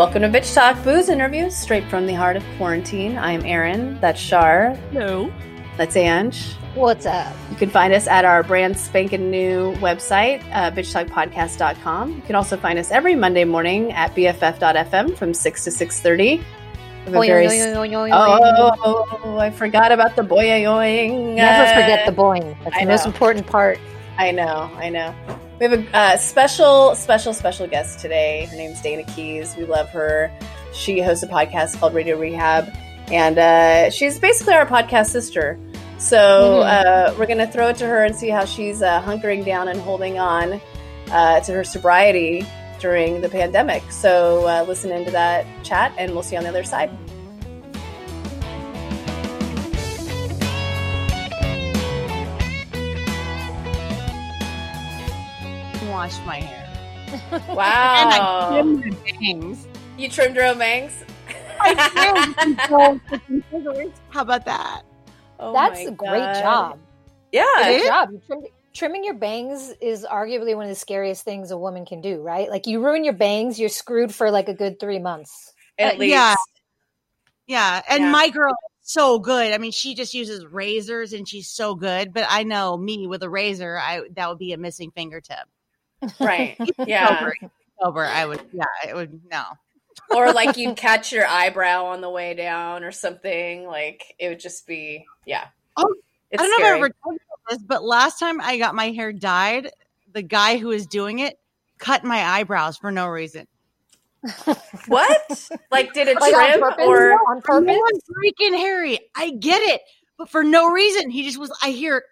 Welcome to Bitch Talk Booze Interviews, straight from the heart of quarantine. I'm Erin. That's Shar. No. That's Ange. What's up? You can find us at our brand spanking new website, uh, bitchtalkpodcast.com. You can also find us every Monday morning at bff.fm from 6 to 6.30. Oing, Very... oing, oing, oing, Oh, oh, I forgot about the boing. Never forget the boing. That's I the most important part. I know, I know. We have a uh, special, special, special guest today. Her name's Dana Keys. We love her. She hosts a podcast called Radio Rehab, and uh, she's basically our podcast sister. So uh, we're going to throw it to her and see how she's uh, hunkering down and holding on uh, to her sobriety during the pandemic. So uh, listen into that chat, and we'll see you on the other side. Wash my hair. Wow! And I trimmed my bangs. you trimmed your own bangs. I trimmed so freaking scissors. How about that? Oh That's my a great God. job. Yeah, Great job. You trimmed, trimming your bangs is arguably one of the scariest things a woman can do, right? Like you ruin your bangs, you're screwed for like a good three months. at Uh, least. yeah. Yeah, and Yeah. my girl is so good. I mean, she just uses razors and she's so good. But I know me with a razor, I that would be a missing fingertip. Right. Yeah. Sober, sober, I would. Yeah, it would. No. or like you'd catch your eyebrow on the way down or something. Like it would just be, yeah. Oh, it's I don't know if I ever told you this, but last time I got my hair dyed, the guy who was doing it cut my eyebrows for no reason. what? Like, did it Like on trim purpose? or? on purpose? know I'm freaking hairy. I get it, but for no reason. He just was. I hear.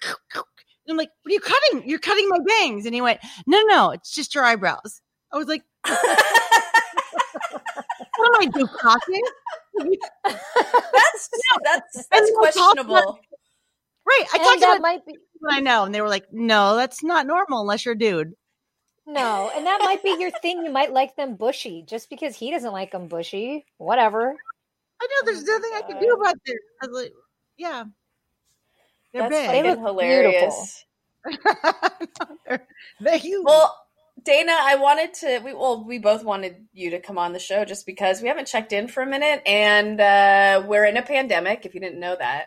And I'm like, "What are you cutting? You're cutting my bangs." And he went, "No, no, it's just your eyebrows." I was like, "What am I doing? cocking?" that's that's that's on top questionable. Right. I And talked that about might be what I know, and they were like, "No, that's not normal unless you're a dude." no, and that might be your thing. You might like them bushy just because he doesn't like them bushy. Whatever. I know there's nothing I can do about this. I was like, "Yeah, they're That's big." They fucking look hilarious. They're- they're huge. Well, Dana, I wanted to. We well, we both wanted you to come on the show just because we haven't checked in for a minute, and uh, we're in a pandemic. If you didn't know that,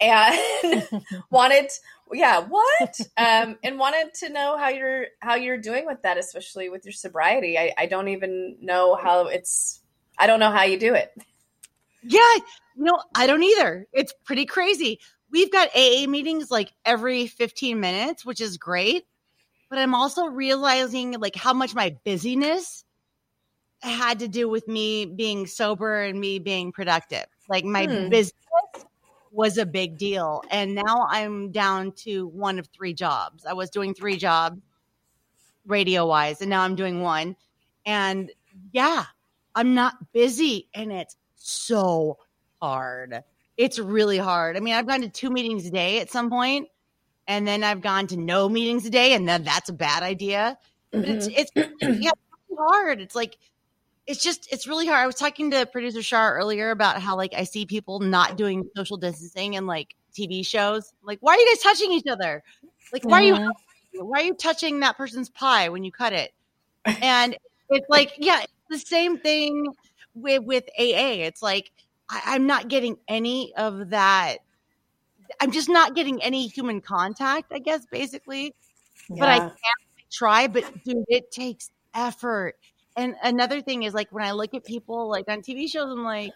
and wanted, yeah, what? Um, and wanted to know how you're how you're doing with that, especially with your sobriety. I, I don't even know how it's. I don't know how you do it. Yeah, no, I don't either. It's pretty crazy. We've got AA meetings like every 15 minutes, which is great. But I'm also realizing like how much my busyness had to do with me being sober and me being productive. Like my Hmm. business was a big deal. And now I'm down to one of three jobs. I was doing three jobs radio wise, and now I'm doing one. And yeah, I'm not busy and it's so hard. It's really hard. I mean, I've gone to two meetings a day at some point, and then I've gone to no meetings a day, and then that's a bad idea. But it's mm-hmm. it's yeah, it's hard. It's like it's just it's really hard. I was talking to producer Shar earlier about how like I see people not doing social distancing and like TV shows. Like, why are you guys touching each other? Like, why are you why are you touching that person's pie when you cut it? And it's like, yeah, it's the same thing with with AA. It's like I, I'm not getting any of that. I'm just not getting any human contact, I guess, basically. But I Yeah. can try, but dude, it takes effort. And another thing is like when I look at people like on TV shows, I'm like,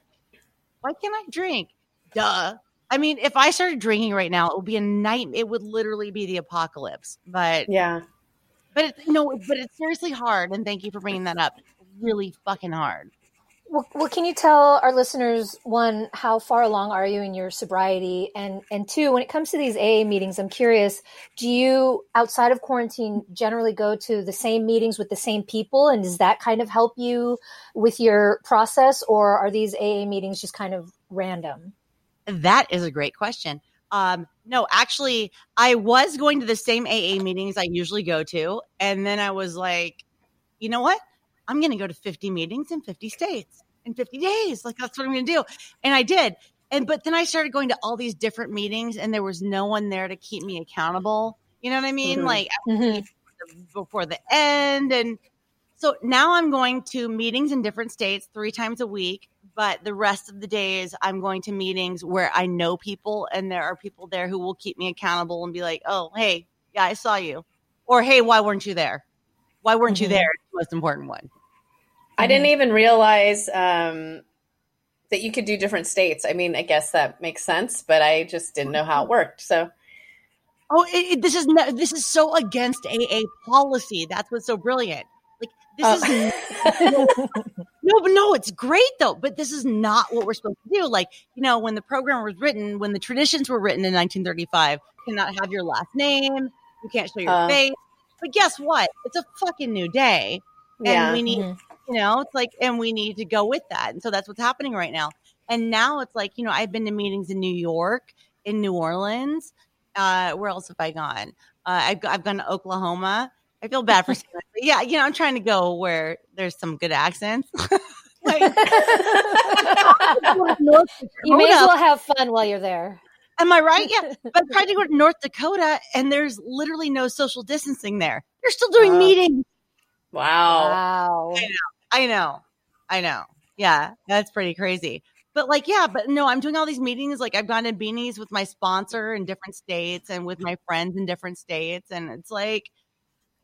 why can't I drink? Duh. I mean, if I started drinking right now, it would be a night. It would literally be the apocalypse. But yeah. but it, no, but it's seriously hard. And thank you for bringing that up. It's really fucking hard. Well, well, can you tell our listeners one how far along are you in your sobriety, and and two, when it comes to these AA meetings, I'm curious, do you outside of quarantine generally go to the same meetings with the same people, and does that kind of help you with your process, or are these AA meetings just kind of random? That is a great question. Um, no, actually, I was going to the same AA meetings I usually go to, and then I was like, you know what? I'm going to go to 50 meetings in 50 states in 50 days. Like that's what I'm going to do, and I did. And but then I started going to all these different meetings, and there was no one there to keep me accountable. You know what I mean? Mhm. Like Mhm. before the end, and So now I'm going to meetings in different states three times a week, but the rest of the days I'm going to meetings where I know people and there are people there who will keep me accountable and be like, "Oh, hey, yeah, I saw you," or "Hey, why weren't you there? Why weren't mm-hmm. you there?" the most important one. I didn't even realize um, that you could do different states. I mean, I guess that makes sense, but I just didn't know how it worked. So Oh, it, it, this is no, this is so against AA policy. That's what's so brilliant. Like this oh. is no, but no, it's great though. But this is not what we're supposed to do. Like you know, when the program was written, when the traditions were written in 1935, you cannot have your last name. You can't show your uh, face. But guess what? It's a fucking new day, and yeah. we need, mm-hmm. You know, it's like, and we need to go with that. And so that's what's happening right now. And now it's like, you know, I've been to meetings in New York, in New Orleans, uh, where else have I gone? Uh, I've, I've gone to Oklahoma. I feel bad for saying yeah, you know, I'm trying to go where there's some good accents. like, you may as well have fun while you're there. Am I right? Yeah. But I tried to go to North Dakota and there's literally no social distancing there. They're still doing uh, meetings. Wow. Wow. I know. I know. Yeah. That's pretty crazy but like yeah but no i'm doing all these meetings like i've gone to beanies with my sponsor in different states and with my friends in different states and it's like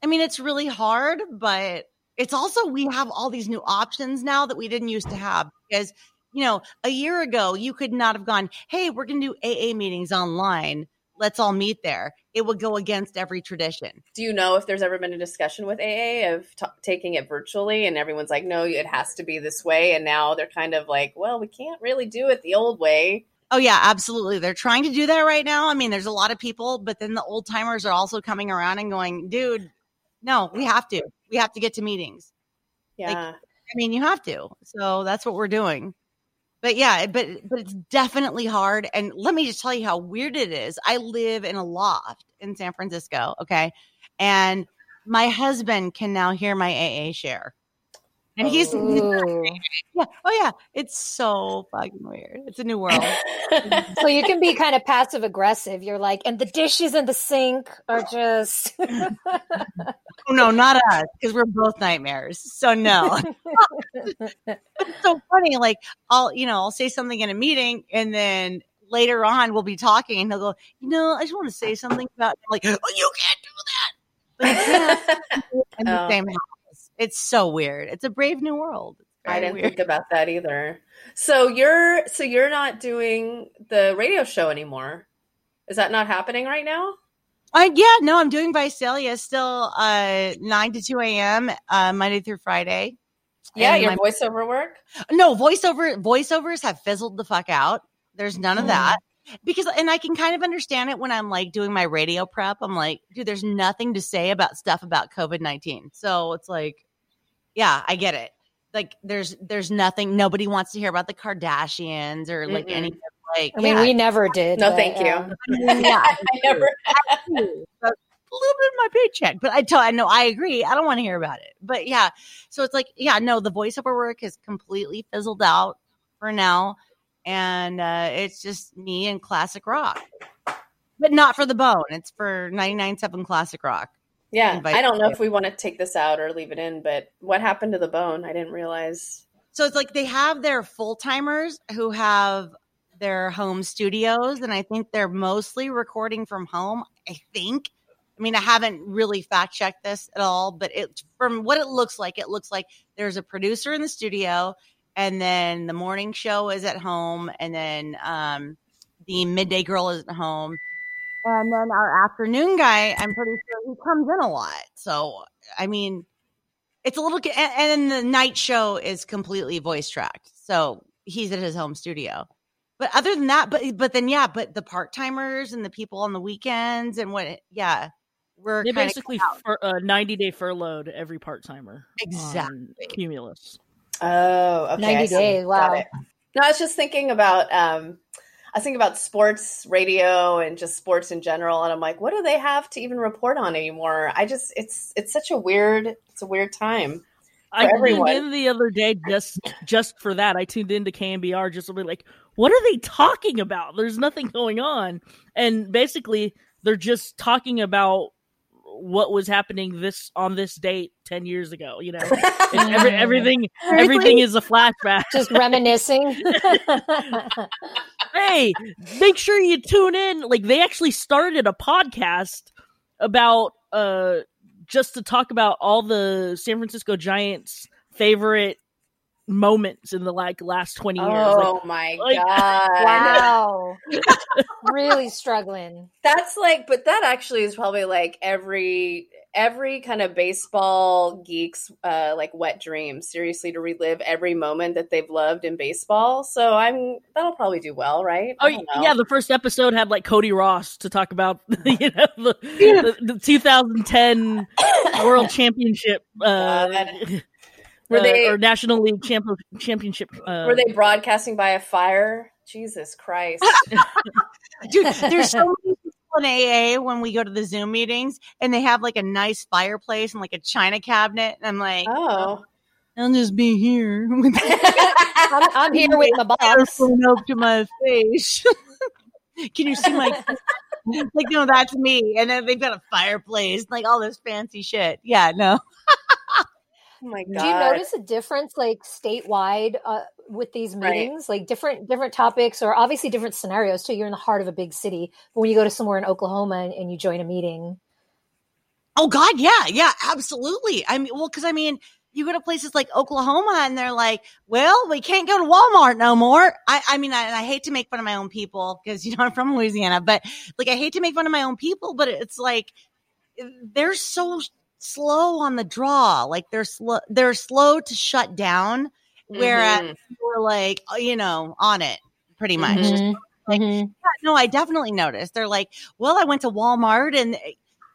i mean it's really hard but it's also we have all these new options now that we didn't used to have because you know a year ago you could not have gone hey we're going to do aa meetings online let's all meet there. It would go against every tradition. Do you know if there's ever been a discussion with AA of t- taking it virtually and everyone's like, no, it has to be this way. And now they're kind of like, well, we can't really do it the old way. Oh, yeah, absolutely. They're trying to do that right now. I mean, there's a lot of people, but then the old timers are also coming around and going, dude, no, we have to. We have to get to meetings. Yeah. Like, I mean, you have to. So that's what we're doing but yeah, but but it's definitely hard. And let me just tell you how weird it is. I live in a loft in San Francisco, okay, and my husband can now hear my AA share. And he's, oh. yeah, oh yeah, it's so fucking weird. It's a new world. so you can be kind of passive aggressive. You're like, and the dishes in the sink are just. oh, no, not us, because we're both nightmares. So no. it's so funny. Like I'll, you know, I'll say something in a meeting, and then later on we'll be talking, and he'll go, you know, I just want to say something about. Like, oh, you can't do that. But in the oh. same house. It's so weird. It's a brave new world. I didn't weird. think about that either. So you're so you're not doing the radio show anymore. Is that not happening right now? Uh, yeah, no, I'm doing Visalia still uh 9 to 2 a.m. Uh, Monday through Friday. Yeah, and your my, voiceover work? No, voiceover voiceovers have fizzled the fuck out. There's none of mm. that. Because and I can kind of understand it when I'm like doing my radio prep. I'm like, dude, there's nothing to say about stuff about COVID-19. So it's like yeah, I get it. Like there's there's nothing nobody wants to hear about the Kardashians or like mm any like I mean yeah. we never did. No, but, thank you. Um, yeah, I never a little bit of my paycheck, but I tell I know I agree. I don't want to hear about it. But yeah, so it's like yeah, no, the voiceover work has completely fizzled out for now, and uh, it's just me and classic rock, but not for the bone. It's for 99.7 classic rock. Yeah, I don't know if we want to take this out or leave it in, but what happened to the bone? I didn't realize. So it's like they have their full timers who have their home studios, and I think they're mostly recording from home. I think. I mean, I haven't really fact checked this at all, but it from what it looks like, it looks like there's a producer in the studio, and then the morning show is at home, and then um, the midday girl is at home, and then our afternoon guy, I'm pretty sure he comes in a lot. So, I mean, it's a little, and, and the night show is completely voice tracked. So he's at his home studio. But other than that, but but then yeah, but the part timers and the people on the weekends and what, yeah, we're they basically fur, uh, ninety day furloughed every part timer. Exactly, Cumulus. Oh, okay. ninety days. Wow. No, I was just thinking about um, I think about sports radio and just sports in general, and I'm like, what do they have to even report on anymore? I just it's it's such a weird it's a weird time. I everyone. tuned in the other day just just for that. I tuned into KNBR just to be like, what are they talking about? There's nothing going on, and basically they're just talking about what was happening this on this date 10 years ago you know? Every, everything everything is a flashback. Just reminiscing. Hey make sure you tune in. Like they actually started a podcast about uh just to talk about all the san francisco giants favorite moments in the like last 20 years oh like, my like- god. Wow. Really struggling. That's like but that actually is probably like every every kind of baseball geeks uh like wet dream seriously to relive every moment that they've loved in baseball. So i'm that'll probably do well right? Oh I don't know. yeah, the first episode had like Cody Ross to talk about you know the, the, the 2010 World Championship uh, God. Were uh, they- or National League champion, Championship. Uh, were they broadcasting by a fire jesus christ Dude, there's so many people in AA when we go to the Zoom meetings and they have like a nice fireplace and like a china cabinet. And I'm like, oh I'll just be here I'm, I'm here with my box microphone up to my face. Can you see my like no, that's me. And then they've got a fireplace, like all this fancy shit. Yeah, no. Oh my god do you notice a difference like statewide uh, with these Right. meetings like different different topics or obviously different scenarios too you're in the heart of a big city but when you go to somewhere in oklahoma and, and you join a meeting Oh God, yeah, yeah, absolutely. I mean, well, because I mean, you go to places like Oklahoma, and they're like, "Well, we can't go to Walmart no more." I, I mean, I, and I hate to make fun of my own people because you know I'm from Louisiana, but like I hate to make fun of my own people, but it's like they're so slow on the draw. Like they're slow, they're slow to shut down. Whereas Mhm. we're like, uh, you know, on it pretty much. Mhm. Like, Mhm. yeah, no, I definitely noticed. They're like, well, I went to Walmart and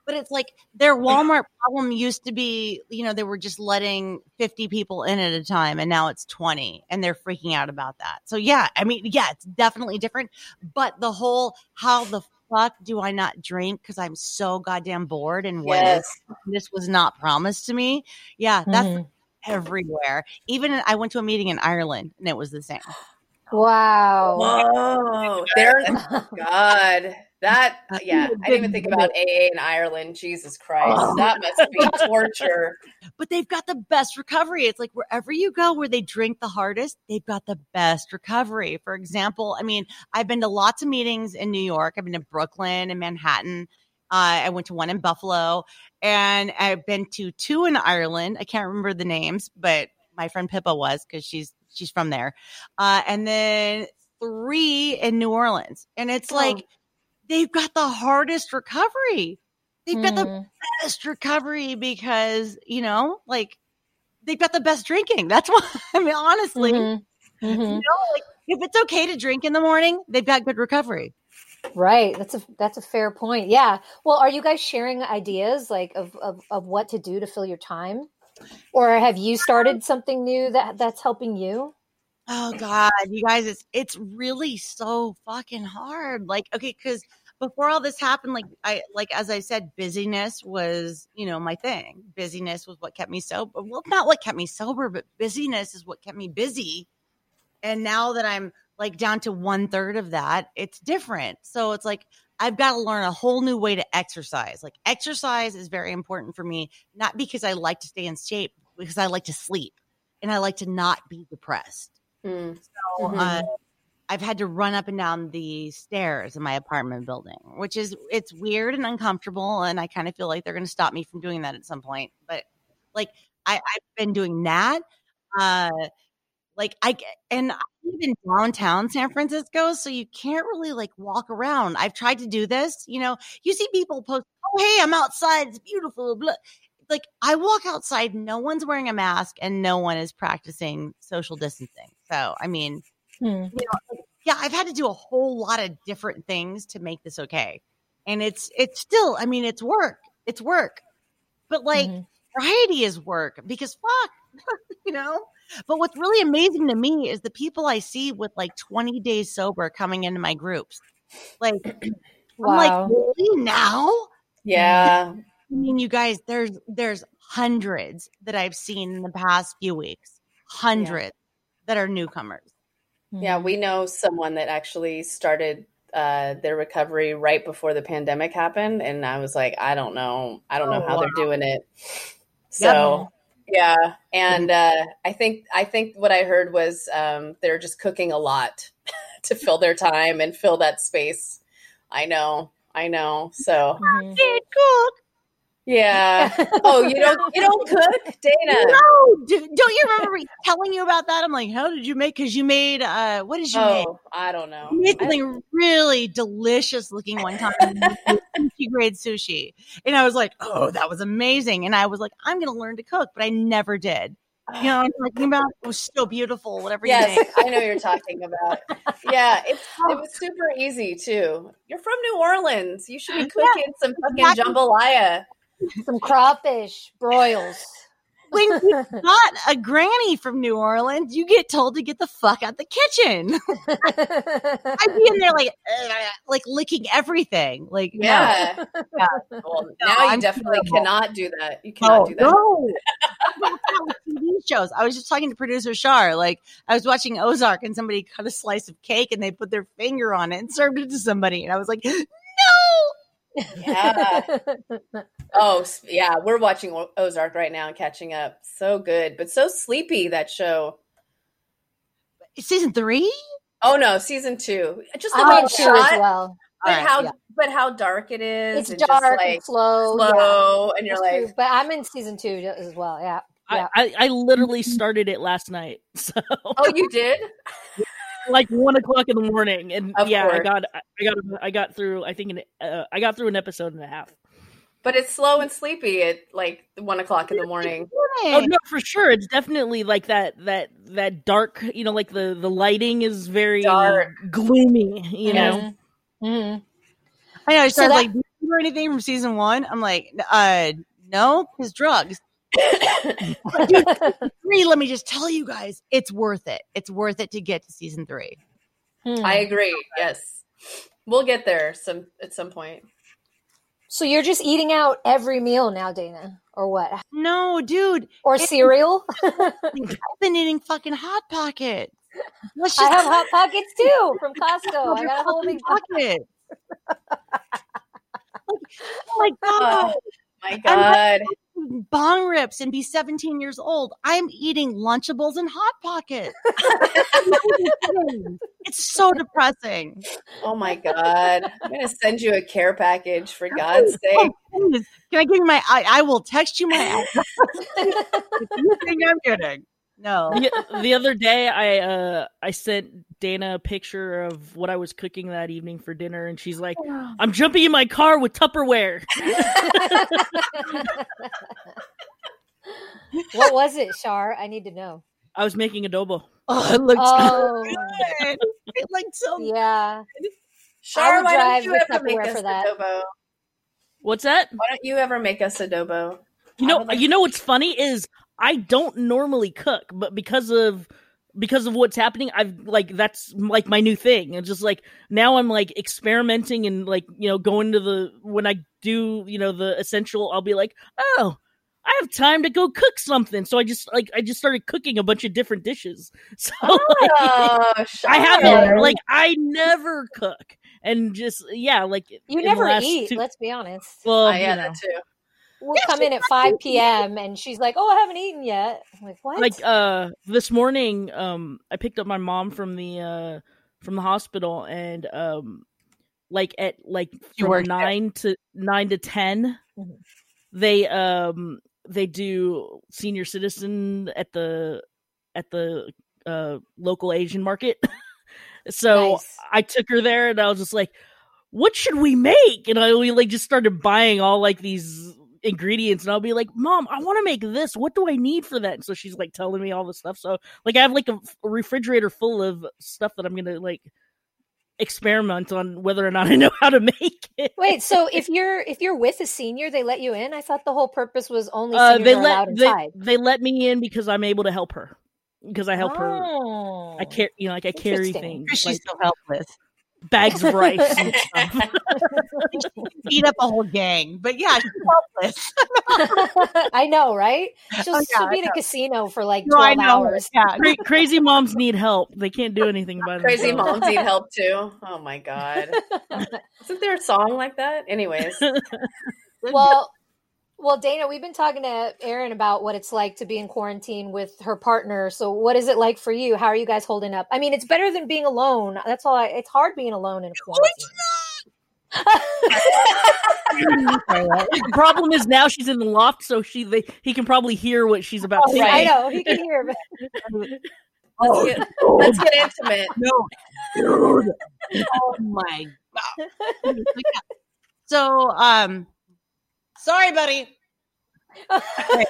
but it's like their Walmart problem used to be, you know, they were just letting 50 people in at a time and now it's 20 and they're freaking out about that. So yeah, I mean, yeah, it's definitely different, but the whole how the fuck do I not drink cuz I'm so goddamn bored and what yes this was not promised to me. Yeah, that's Mhm. everywhere. Even I went to a meeting in Ireland and it was the same. wow whoa there god that yeah i didn't even think about aa in ireland jesus christ Oh. that must be torture but they've got the best recovery. It's like wherever you go where they drink the hardest, they've got the best recovery. For example, I mean, I've been to lots of meetings in New York. I've been to Brooklyn and Manhattan. Uh, I went to one in Buffalo and I've been to two in Ireland. I can't remember the names, but my friend Pippa was because she's she's from there. Uh, and then three in New Orleans. And it's Oh. like they've got the hardest recovery. They've got the Mhm. best recovery because you know like they've got the best drinking that's why i mean honestly Mhm. you Mhm. know like if it's okay to drink in the morning they've got good recovery Right. That's a that's a fair point. Yeah. Well, are you guys sharing ideas like of, of of what to do to fill your time? Or have you started something new that that's helping you? Oh god you guys it's it's really so fucking hard like okay because before all this happened like i like as i said busyness was you know my thing. Busyness was what kept me sober well not what kept me sober but busyness is what kept me busy. And now that i'm like down to one third of that it's different. So it's like i've got to learn a whole new way to exercise. Like exercise is very important for me not because i like to stay in shape because i like to sleep and i like to not be depressed Hmm. so, Mhm. uh, I've had to run up and down the stairs in my apartment building, which is it's weird and uncomfortable, and I kind of feel like they're going to stop me from doing that at some point. But like I, I've been doing that. Uh, like I and I live in downtown San Francisco, so you can't really like walk around. I've tried to do this. You know, you see people post, "Oh, hey, I'm outside. It's beautiful." Blah. Like I walk outside, no one's wearing a mask, and no one is practicing social distancing. So, I mean, Hmm. you know, yeah, I've had to do a whole lot of different things to make this okay. And it's it's still, I mean, it's work. It's work. But like Mhm. variety is work because fuck, you know? But what's really amazing to me is the people I see with like 20 days sober coming into my groups. Like I'm like, really now? yeah I mean, you guys, there's there's hundreds that I've seen in the past few weeks. Hundreds that are newcomers. Yeah, Mhm. we know someone that actually started uh, their recovery right before the pandemic happened, and I was like, I don't know, I don't know Oh, how wow. they're doing it. So yeah, and uh, I think I think what I heard was um, they're just cooking a lot to fill their time and fill that space. I know, I know. So Mhm. Cook. Yeah. Oh, you don't you don't cook, Dana? No, do, don't you remember me telling you about that? I'm like, how did you make? Because you made uh, what did you make? Oh, I don't know. You made something really delicious looking one time, sushi grade sushi, and I was like, "Oh, that was amazing!" And I was like, "I'm going to learn to cook," but I never did. You know what I'm talking about? It was so beautiful. Whatever you Yes. I know you're talking about. Yeah, it's it was super easy too. You're from New Orleans. You should be cooking some fucking exactly. jambalaya. Some crawfish broils. When you got a granny from New Orleans, you get told to get the fuck out the kitchen. I'd be in there like, uh, like licking everything. Like, no. Yeah. Well, now you I'm definitely terrible. cannot do that. You cannot oh, do that. no. About that with TV shows. I was just talking to producer Shar. Like I was watching Ozark and somebody cut a slice of cake and they put their finger on it and served it to somebody. And I was like, no. Yeah. Oh, yeah. We're watching Ozark right now and catching up. So good, but so sleepy that show. Season three? Oh no, season two. Just the I way went it's two as shot, well. but All right, how yeah. but how dark it is. It's and dark just and like slow. yeah. slow, and you're That's like, true. but I'm in season two as well. Yeah. Yeah. I, I, I literally started it last night. So oh, you did? like one o'clock in the morning, and Of yeah, I got I got I got through. I think an, uh, I got through an episode and a half. But it's slow and sleepy at like one o'clock in the morning. Oh no, for sure. It's definitely like that that that dark. You know, like the the lighting is very Dark. gloomy. You know. Mhm. Mhm. I know. So She's that- like, "Do you remember anything from season one? I'm like, uh, no, his drugs. Three, let me just tell you guys, it's worth it. It's worth it to get to season three. Hmm. I agree. Yes, we'll get there some at some point. so you're just eating out every meal now, Dana, or what? No, dude, Or cereal? I've been eating fucking hot pockets. Let's I just have hot pockets too from Costco. I got a whole big pocket. oh my god, Oh my god! Eating bong rips and be 17 years old. I'm eating Lunchables and hot pockets. it's so depressing. Oh my god! I'm gonna send you a care package for God's sake. Oh. Can I give you my? I, I will text you my. address. you think I'm kidding? No. the, the other day I uh I sent Dana a picture of what I was cooking that evening for dinner and she's like oh. I'm jumping in my car with Tupperware. what was it, Shar? I need to know. I was making adobo. Oh, it looks Oh, good. It looked so yeah. Shar, why don't you ever make us that. adobo? What's that? Why don't you ever make us adobo? You know like you know what's funny is I don't normally cook, but because of because of what's happening, I've like that's like my new thing. It's just like now I'm like experimenting and like you know going to the when I do you know the essential, I'll be like, oh, I have time to go cook something. So I just like I just started cooking a bunch of different dishes. So oh, like, Oh, I haven't like I never cook and just yeah like You never eat, two- let's be honest. well, Oh, yeah, you know. that too. We'll come in at 5 p.m. and she's like, oh, I haven't eaten yet. I'm like, what? like uh this morning um i picked up my mom from the uh from the hospital and um like at like You from worked there. 9 to 9 to 10 Mhm. they um they do senior citizen at the at the uh local asian market so Nice. i took her there and i was just like what should we make and i we like just started buying all like these ingredients and I'll be like, Mom, I want to make this. What do I need for that? And so she's like telling me all the stuff. So like I have like a, a refrigerator full of stuff that I'm gonna like experiment on whether or not I know how to make it. Wait, so if you're if you're with a senior, they let you in? I thought the whole purpose was only Uh, they let allowed they, inside. they let me in because I'm able to help her because I help her. Oh. I care, you know, like I carry things. She's Like, so helpless. Bags of rice and stuff. Beat up a whole gang. But yeah, she's helpless. I know, right? Oh, she'll, Oh, yeah, she'll be I in a casino for like No, 12 hours. Yeah. Cra- crazy moms need help. They can't do anything by Crazy themselves. moms need help too. Oh my god. Isn't there a song like that? Anyways. well well dana we've been talking to Erin about what it's like to be in quarantine with her partner so what is it like for you how are you guys holding up i mean it's better than being alone that's all I, it's hard being alone in a quarantine the problem is now she's in the loft, so she they, he can probably hear what she's about to say. Oh, i know he can hear but Let's get, let's get intimate. No, dude. Oh my god. so, um, sorry, buddy.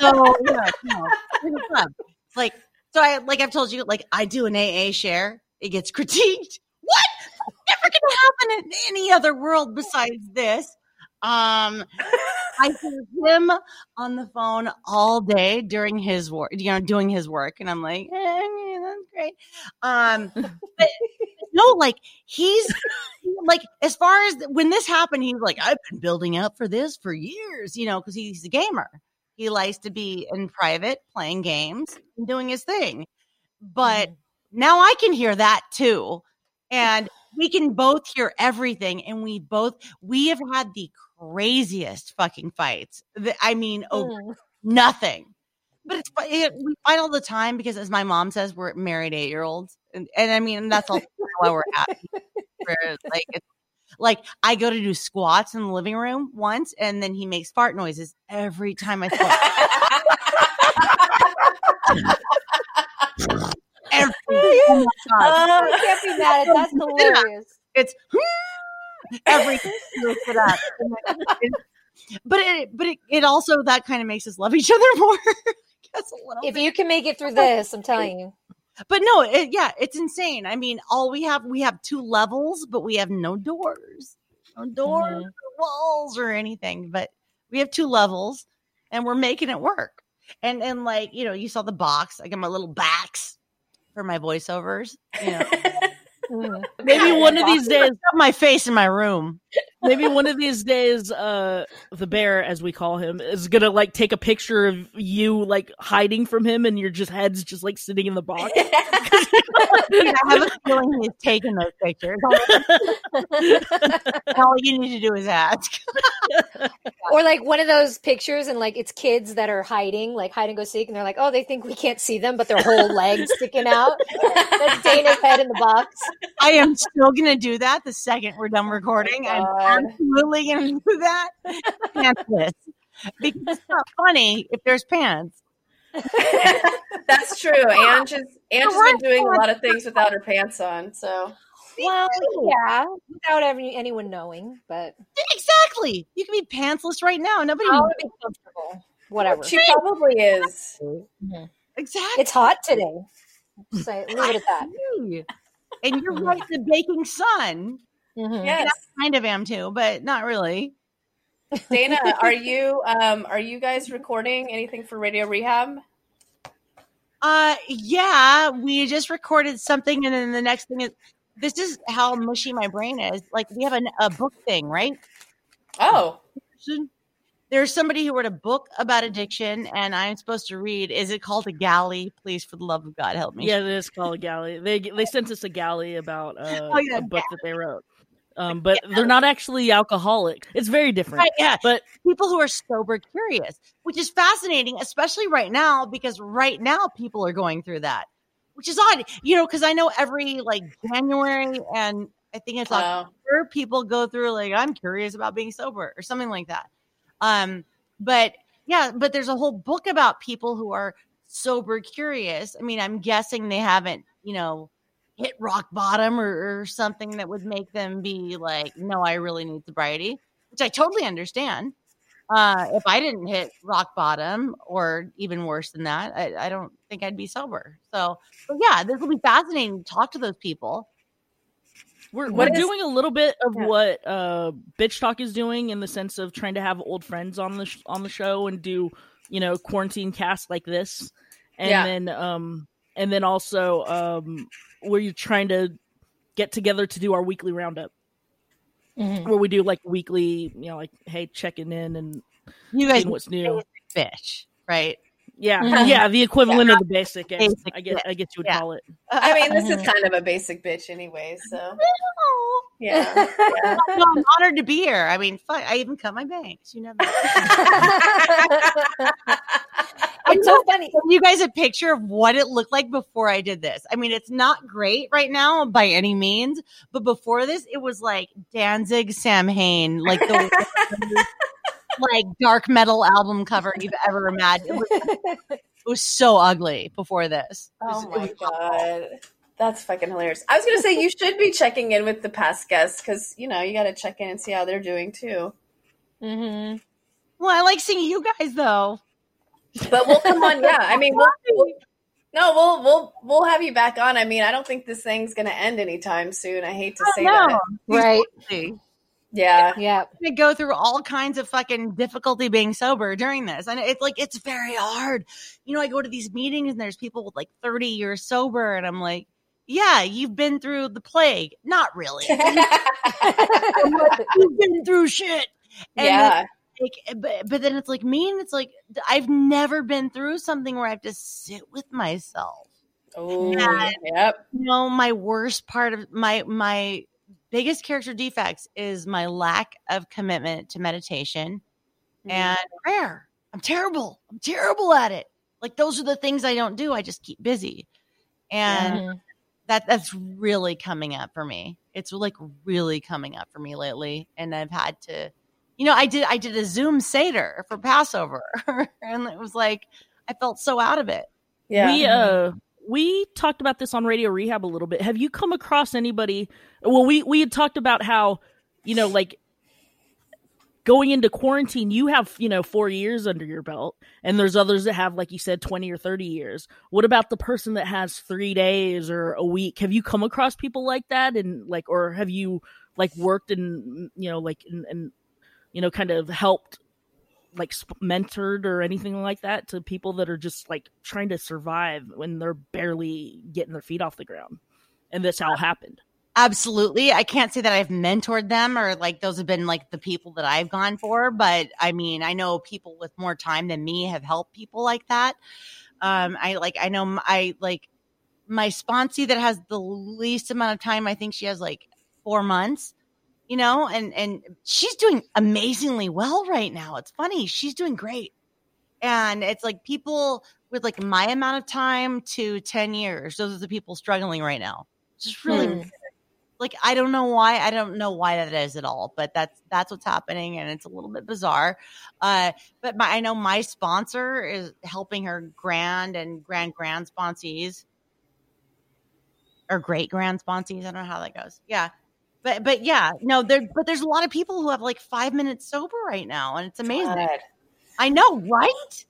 So, yeah, no, it was fun. like, so I, like I've told you, like I do an AA share, it gets critiqued. What? Never gonna happen in any other world besides this. Um, I hear him on the phone all day during his work, you know, doing his work, and I'm like, eh, that's great. Um, but no, like he's like, as far as when this happened, he's like, I've been building up for this for years, you know, because he's a gamer. He likes to be in private playing games and doing his thing. But now I can hear that too. And we can both hear everything. And we both, we have had the craziest fucking fights. I mean, over Mm. nothing. But it's it, we fight all the time because, as my mom says, we're married eight year olds, and, and I mean that's all why we're happy. We're, like it's like I go to do squats in the living room once, and then he makes fart noises every time I squat. every oh my oh, i can't be mad at that's hilarious it's every look it up. But it, but it, it also that kind of makes us love each other more. Guess a little if bit. you can make it through this i'm telling you But no, it, yeah, it's insane. I mean, all we have we have two levels, but we have no doors, no doors, Mhm. or walls, or anything. But we have two levels, and we're making it work. And and like you know, you saw the box. I got my little box for my voiceovers. You know. Maybe one of these days, my face in my room. Maybe one of these days, uh, the bear, as we call him, is gonna like take a picture of you like hiding from him, and your just head's just like sitting in the box. Dude, I have a feeling he's taking those pictures. All you need to do is ask. or like one of those pictures and like it's kids that are hiding like hide and go seek and they're like oh they think we can't see them but their whole legs sticking out that's dana's head in the box I am still going to do that the second we're done recording. I'm God. absolutely going to do that pantsless because it's not funny if there's pants. That's true. Ange has, Ange has been doing a lot of things without her pants on. So well yeah without any, anyone knowing but Exactly. You can be pantsless right now. Nobody i knows. be comfortable whatever she probably is. Exactly. Mm-hmm. it's hot today say leave it at that And you're right, the baking sun. Mhm. Yes. Kind of am too, but not really. Dana, are you um are you guys recording anything for Radio Rehab? Uh, yeah, we just recorded something, and then the next thing is this is how mushy my brain is. Like we have an, a book thing, right? Oh. There's somebody who wrote a book about addiction, and I'm supposed to read. Is it called a galley? Please, for the love of God, help me. Yeah, it is called a galley. They they sent us a galley about uh, Oh, yeah, a book that they wrote. Um, but they're not actually alcoholic. It's very different. Right, yeah. But people who are sober curious, which is fascinating, especially right now, because right now people are going through that, which is odd, you know, because I know every like January and I think it's Oh. October, people go through like, I'm curious about being sober or something like that. Um, but yeah, but there's a whole book about people who are sober curious. I mean, I'm guessing they haven't, you know, hit rock bottom or, or something that would make them be like, no, I really need sobriety, which I totally understand. Uh, if I didn't hit rock bottom or even worse than that, I, I don't think I'd be sober. So, but yeah, this will be fascinating to talk to those people. we're, What we're is- doing a little bit of Yeah. what uh, Bitch Talk is doing in the sense of trying to have old friends on the sh- on the show and do you know quarantine casts like this, and Yeah. then um and then also um where you're trying to get together to do our weekly roundup Mhm. where we do like weekly, you know, like hey, checking in and You guys what's new. fish, right? Yeah, Mhm. yeah, the equivalent of the basic. I- Basic I guess I guess you would Yeah. call it. I mean, this is Mhm. kind of a basic bitch anyway, so yeah. yeah. no, I'm honored to be here. I mean, fuck, I even cut my bangs. You know that. it's so funny. Give you guys a picture of what it looked like before I did this. I mean, it's not great right now by any means, but before this, it was like Danzig, Samhain, like the like dark metal album cover you've ever imagined. It was, it was so ugly before this. Was- Oh my god. That's fucking hilarious. I was gonna say you should be checking in with the past guests because you know you got to check in and see how they're doing too. Mm-hmm. Well, I like seeing you guys though. But we'll come on. Yeah, I mean, we'll, we'll- no, we'll we'll we'll have you back on. I mean, I don't think this thing's gonna end anytime soon. I hate to say that. Right. I'm Yeah, Yeah. gonna go through all kinds of fucking difficulty being sober during this. And it's like it's very hard. You know, I go to these meetings and there's people with like 30 years sober, and I'm like, yeah, you've been through the plague. Not really. you've been through shit. And yeah. Like, but, but then it's like me, and it's like I've never been through something where I have to sit with myself. Oh, yep. You know, my worst part of my my biggest character defects is my lack of commitment to meditation and prayer. I'm terrible. I'm terrible at it. Like those are the things I don't do. I just keep busy. And Mhm. that that's really coming up for me. It's like really coming up for me lately. And I've had to you know, I did I did a Zoom Seder for Passover. and it was like I felt so out of it. yeah. We uh we talked about this on Radio Rehab a little bit. Have you come across anybody? Well, we we had talked about how you know like going into quarantine, you have you know four years under your belt, and there's others that have like you said twenty or thirty years. What about the person that has three days or a week? Have you come across people like that, and like, or have you like worked and you know like and, and you know kind of helped like sp- mentored or anything like that to people that are just like trying to survive when they're barely getting their feet off the ground and this all happened Absolutely. I can't say that I've mentored them or like those have been like the people that I've gone for, but I mean, I know people with more time than me have helped people like that. Um, I like, I know I like my sponsee that has the least amount of time. I think she has like four months, you know, and, and she's doing amazingly well right now. It's funny. She's doing great. And it's like people with like my amount of time to 10 years. Those are the people struggling right now. Just really Hmm. like I don't know why I don't know why that is at all, but that's that's what's happening, and it's a little bit bizarre. Uh, but my, I know my sponsor is helping her grand and grand grand sponsees or great grand sponsees. I don't know how that goes. Yeah, but but yeah, no, there. But there's a lot of people who have like five minutes sober right now, and it's amazing. God. I know, right?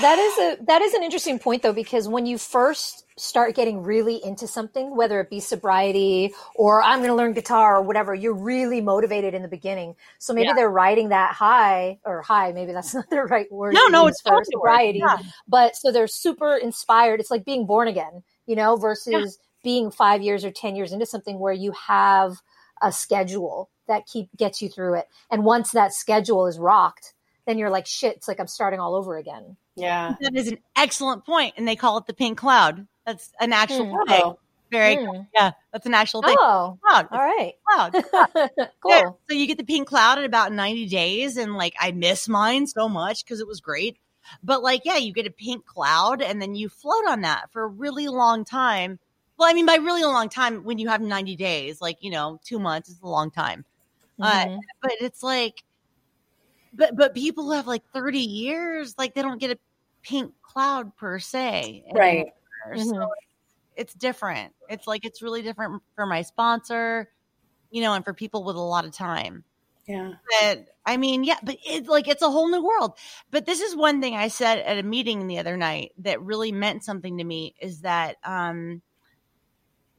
That is a that is an interesting point though because when you first start getting really into something whether it be sobriety or I'm going to learn guitar or whatever you're really motivated in the beginning so maybe Yeah. they're riding that high or high maybe that's not the right word No, no, it's for sobriety Yeah. but so they're super inspired it's like being born again you know versus being 5 years or 10 years into something where you have a schedule that keep gets you through it and once that schedule is rocked then you're like shit it's like I'm starting all over again Yeah. That is an excellent point, and they call it the pink cloud. That's an actual Hmm. thing. Oh, Very Hmm. yeah, that's an actual thing. Oh, Cloud. all right. Cloud. cool. Yeah. So you get the pink cloud in about 90 days. And like, I miss mine so much because it was great. But like, yeah, you get a pink cloud and then you float on that for a really long time. Well, I mean, by really a long time, when you have 90 days, like, you know, two months is a long time. Uh, Mhm. But it's like, but, but people who have like 30 years, like, they don't get a pink cloud per se. right. anymore. So it's different. It's like, it's really different for my sponsor, you know, and for people with a lot of time Yeah. but I mean, yeah, but it's like it's a whole new world. But this is one thing I said at a meeting the other night that really meant something to me is that um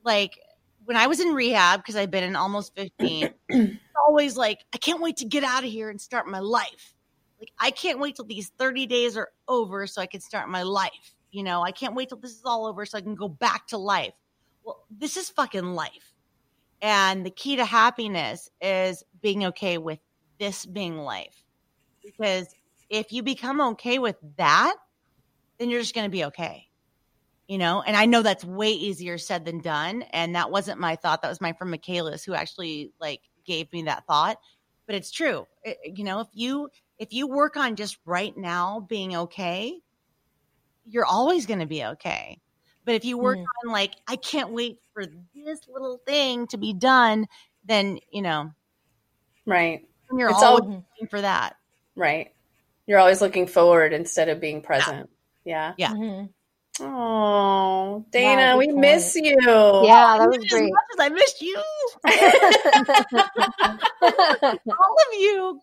like when I was in rehab because I've been in almost 15, always like I can't wait to get out of here and start my life. Like I can't wait till these 30 days are over so I can start my life. You know, I can't wait till this is all over so I can go back to life. Well, this is fucking life. And the key to happiness is being okay with this being life. Because if you become okay with that, then you're just going to be okay. You know, and I know that's way easier said than done. And that wasn't my thought. That was my friend Michaelis who actually like gave me that thought. But it's true. It- you know, if you if you work on just right now being okay, you're always going to be okay. But if you work Mm. on like, I can't wait for this little thing to be done, then you know Right. you're It's always all- looking for that. Right. You're always looking forward instead of being present. Yeah. Yeah. Mhm. Oh, Dana, good we point. miss you. Yeah, that was As great. much as I missed you, all of you,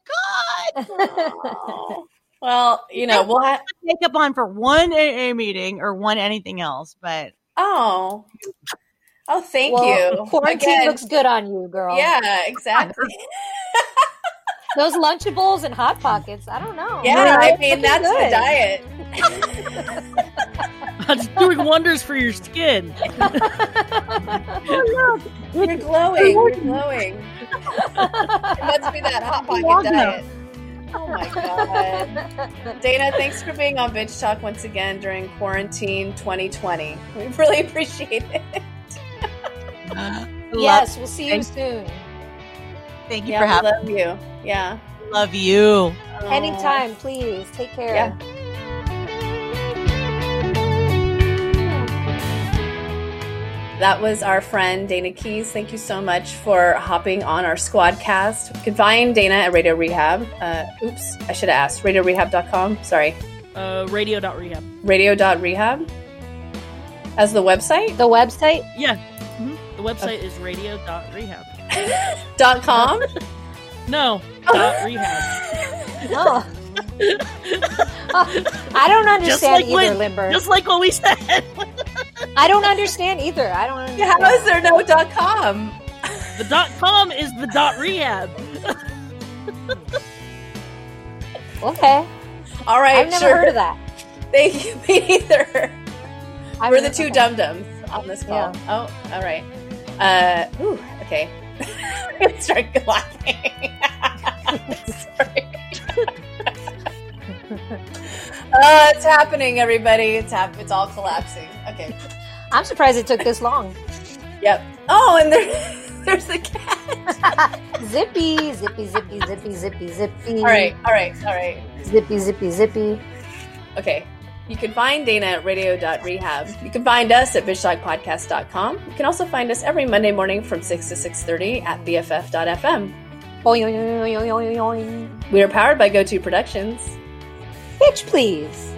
God, Oh. Well, you know, we'll have. makeup on for one AA meeting or one anything else, but Oh. Oh, thank well, you. Quarantine Again, looks good on you, girl. Yeah, exactly. Those Lunchables and Hot Pockets. I don't know. Yeah, I mean Looking that's good. the diet. That's doing wonders for your skin. Oh, You're glowing. You're glowing. It must be that hot pocket diet. Oh my god. Dana, thanks for being on Bitch Talk once again during quarantine 2020. We really appreciate it. yes, we'll see you Thank- soon. thank you Yeah, for we having love you. Yeah. Love you. Oh. Anytime, please. Take care. Yeah. That was our friend Dana Keys. Thank you so much for hopping on our squadcast. You can find Dana at Radio Rehab. Uh, oops, I should have asked. RadioRehab.com. Sorry. Uh, radio.rehab. Radio.rehab as the website. The website? Yeah. Mhm. The website is radio.rehab. Dot com. No, dot rehab. Oh. Oh, I don't understand like either, when- Limber. Just like what we said. I don't understand either. I don't understand. How is there no dot com? The dot com is the dot rehab. Okay. All right, I've never sure. heard of that. Thank you. Me neither. I've We're the two okay. dum dums on this call. Yeah. Oh, all right. Uh, ooh, okay. Start laughing. Sorry. Oh, it's happening, everybody. It's hap- It's all collapsing. Okay. I'm surprised it took this long. Yep. Oh, and there, there's the cat. zippy, zippy, zippy, zippy, zippy, zippy. All right. All right. All right. Zippy, zippy, zippy. Okay. You can find Dana at radio.rehab. You can find us at bitchtalkpodcast.com. You can also find us every Monday morning from 6 to 6.30 at bff.fm. We are powered by GoTo Productions. Bitch, please.